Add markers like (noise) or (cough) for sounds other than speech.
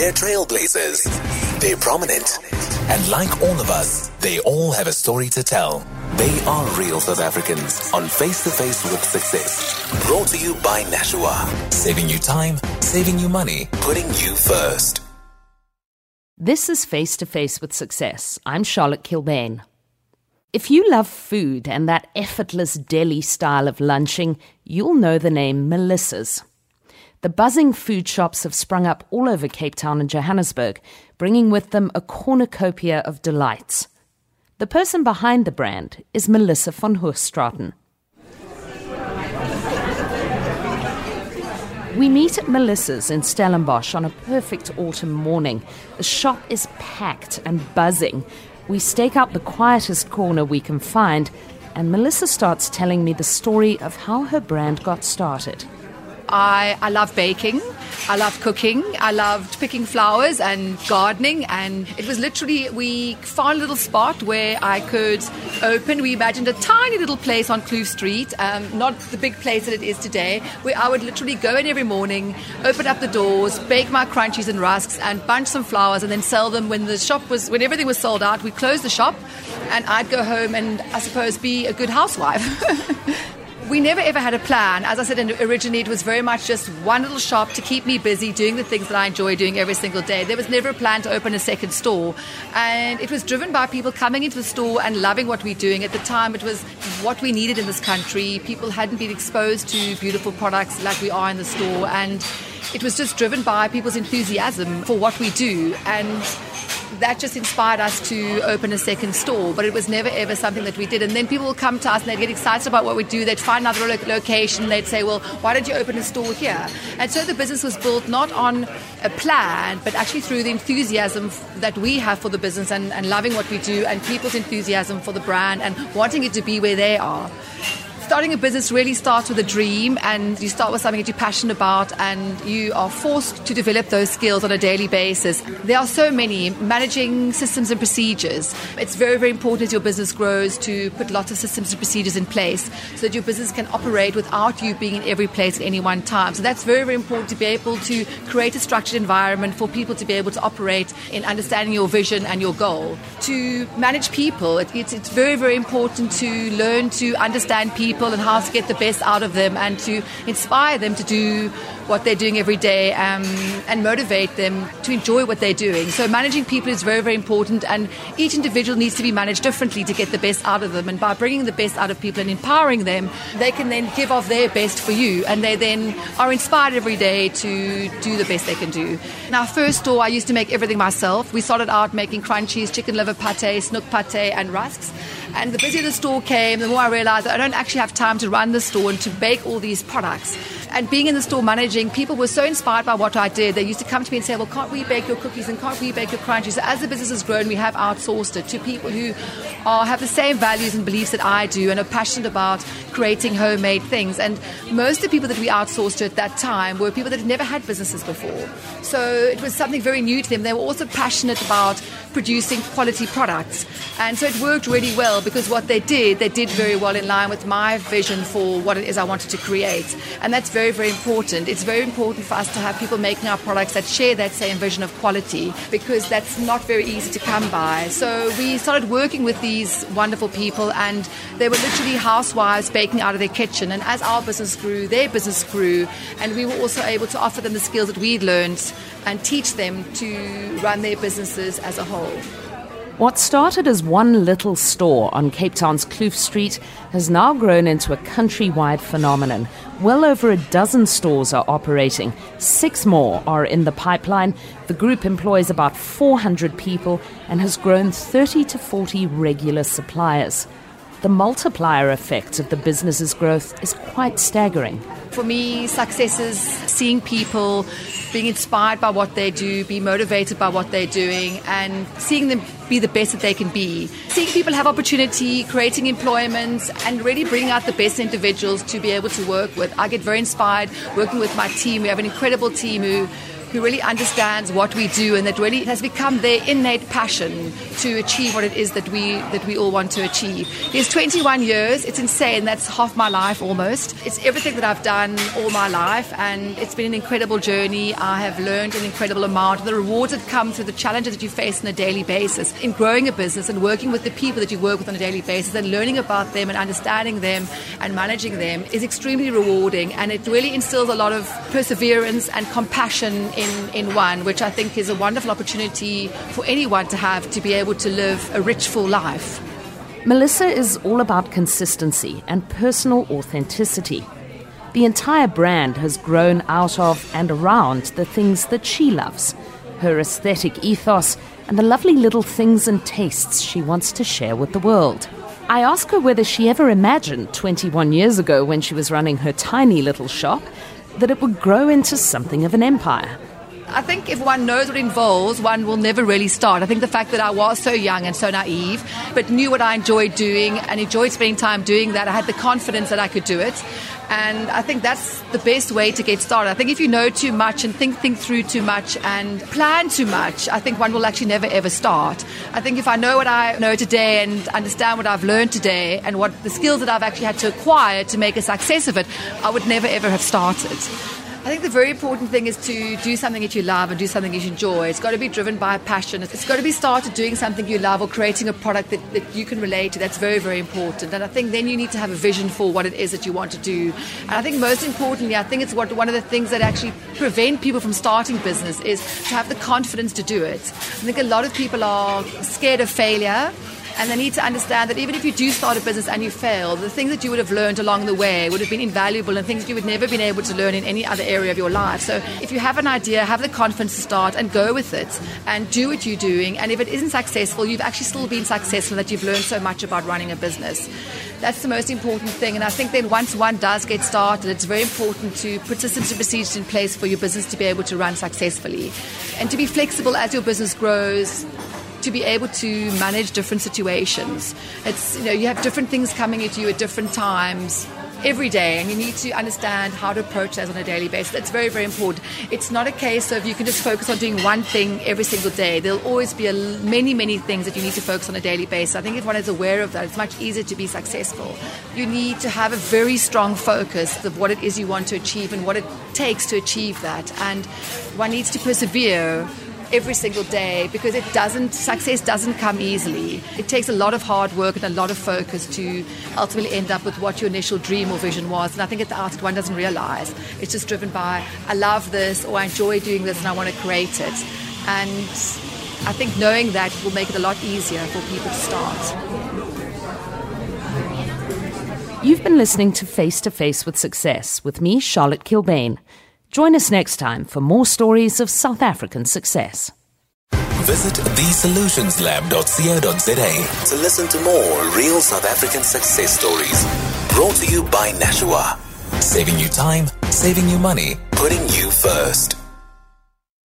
They're trailblazers. They're prominent. And like all of us, they all have a story to tell. They are real South Africans on Face to Face with Success. Brought to you by Nashua. Saving you time, saving you money, putting you first. This is Face to Face with Success. I'm Charlotte Kilbane. If you love food and that effortless deli style of lunching, you'll know the name Melissa's. The buzzing food shops have sprung up all over Cape Town and Johannesburg, bringing with them a cornucopia of delights. The person behind the brand is Melissa von Hoogstraten. We meet at Melissa's in Stellenbosch on a perfect autumn morning. The shop is packed and buzzing. We stake out the quietest corner we can find, and Melissa starts telling me the story of how her brand got started. I, I love baking. I loved cooking. I loved picking flowers and gardening. And it was literally, we found a little spot where I could open. We imagined a tiny little place on Kloof Street, um, not the big place that it is today, where I would literally go in every morning, open up the doors, bake my crunchies and rusks, and bunch some flowers, and then sell them when the shop was, when everything was sold out. We'd close the shop, and I'd go home and I suppose be a good housewife. (laughs) we never ever had a plan. As I said originally, it was very much just one little shop to keep me busy doing the things that I enjoy doing every single day. There was never a plan to open a second store. And it was driven by people coming into the store and loving what we're doing. At the time, it was what we needed in this country. People hadn't been exposed to beautiful products like we are in the store. And it was just driven by people's enthusiasm for what we do. And that just inspired us to open a second store, but it was never ever something that we did. And then people will come to us and they'd get excited about what we do. They'd find another lo- location. They'd say, well, why don't you open a store here? And so the business was built not on a plan, but actually through the enthusiasm that we have for the business and, and loving what we do and people's enthusiasm for the brand and wanting it to be where they are starting a business really starts with a dream and you start with something that you're passionate about and you are forced to develop those skills on a daily basis. There are so many managing systems and procedures. It's very, very important as your business grows to put lots of systems and procedures in place so that your business can operate without you being in every place at any one time. So that's very, very important to be able to create a structured environment for people to be able to operate in understanding your vision and your goal. To manage people, it's, it's very, very important to learn to understand people people and how to get the best out of them and to inspire them to do what they're doing every day um, and motivate them to enjoy what they're doing. So managing people is very, very important and each individual needs to be managed differently to get the best out of them. And by bringing the best out of people and empowering them, they can then give off their best for you and they then are inspired every day to do the best they can do. In our first store, I used to make everything myself. We started out making crunchies, chicken liver pate, snoek pate and rusks. And the busier the store came, the more I realized that I don't actually have time to run the store and to bake all these products. And being in the store managing, people were so inspired by what I did. They used to come to me and say, Well, can't we bake your cookies and can't we bake your crunchies? So as the business has grown, we have outsourced it to people who are, have the same values and beliefs that I do and are passionate about creating homemade things. And most of the people that we outsourced to at that time were people that had never had businesses before. So it was something very new to them. They were also passionate about producing quality products. And so it worked really well because what they did, they did very well in line with my vision for what it is I wanted to create. And that's very, very very important. It's very important for us to have people making our products that share that same vision of quality because that's not very easy to come by. So we started working with these wonderful people and they were literally housewives baking out of their kitchen. And as our business grew, their business grew. And we were also able to offer them the skills that we'd learned and teach them to run their businesses as a whole. What started as one little store on Cape Town's Kloof Street has now grown into a countrywide phenomenon. Well over a dozen stores are operating, six more are in the pipeline. The group employs about 400 people and has grown 30 to 40 regular suppliers. The multiplier effect of the business's growth is quite staggering. For me, success is seeing people being inspired by what they do, be motivated by what they're doing, and seeing them be the best that they can be. Seeing people have opportunity, creating employment, and really bringing out the best individuals to be able to work with. I get very inspired working with my team. We have an incredible team who who really understands what we do and that really has become their innate passion to achieve what it is that we that we all want to achieve. It's 21 years. It's insane. That's half my life almost. It's everything that I've done all my life, and it's been an incredible journey. I have learned an incredible amount. The rewards that come through the challenges that you face on a daily basis in growing a business and working with the people that you work with on a daily basis and learning about them and understanding them and managing them is extremely rewarding, and it really instills a lot of perseverance and compassion in, in one, which I think is a wonderful opportunity for anyone to have to be able to live a rich, full life. Melissa is all about consistency and personal authenticity. The entire brand has grown out of and around the things that she loves her aesthetic ethos and the lovely little things and tastes she wants to share with the world. I ask her whether she ever imagined 21 years ago when she was running her tiny little shop that it would grow into something of an empire. I think if one knows what it involves, one will never really start. I think the fact that I was so young and so naive, but knew what I enjoyed doing and enjoyed spending time doing that, I had the confidence that I could do it. And I think that's the best way to get started. I think if you know too much and think think through too much and plan too much, I think one will actually never ever start. I think if I know what I know today and understand what I've learned today and what the skills that I've actually had to acquire to make a success of it, I would never ever have started. I think the very important thing is to do something that you love and do something that you enjoy. It's got to be driven by a passion. It's got to be started doing something you love or creating a product that, that you can relate to. That's very, very important. And I think then you need to have a vision for what it is that you want to do. And I think most importantly, I think it's what, one of the things that actually prevent people from starting business is to have the confidence to do it. I think a lot of people are scared of failure and they need to understand that even if you do start a business and you fail, the things that you would have learned along the way would have been invaluable and things you would never been able to learn in any other area of your life. So if you have an idea, have the confidence to start and go with it and do what you're doing. And if it isn't successful, you've actually still been successful that you've learned so much about running a business. That's the most important thing. And I think then once one does get started, it's very important to put systems and procedures in place for your business to be able to run successfully and to be flexible as your business grows to be able to manage different situations. It's you know you have different things coming at you at different times every day and you need to understand how to approach that on a daily basis. That's very very important. It's not a case of you can just focus on doing one thing every single day. There'll always be a, many many things that you need to focus on a daily basis. I think if one is aware of that it's much easier to be successful. You need to have a very strong focus of what it is you want to achieve and what it takes to achieve that. And one needs to persevere every single day because it doesn't success doesn't come easily. It takes a lot of hard work and a lot of focus to ultimately end up with what your initial dream or vision was. And I think at the outset one doesn't realize. It's just driven by I love this or I enjoy doing this and I want to create it. And I think knowing that will make it a lot easier for people to start. You've been listening to Face to Face with Success with me, Charlotte Kilbane. Join us next time for more stories of South African success. Visit theSolutionsLab.co.za to listen to more real South African success stories. Brought to you by Nashua. Saving you time, saving you money, putting you first.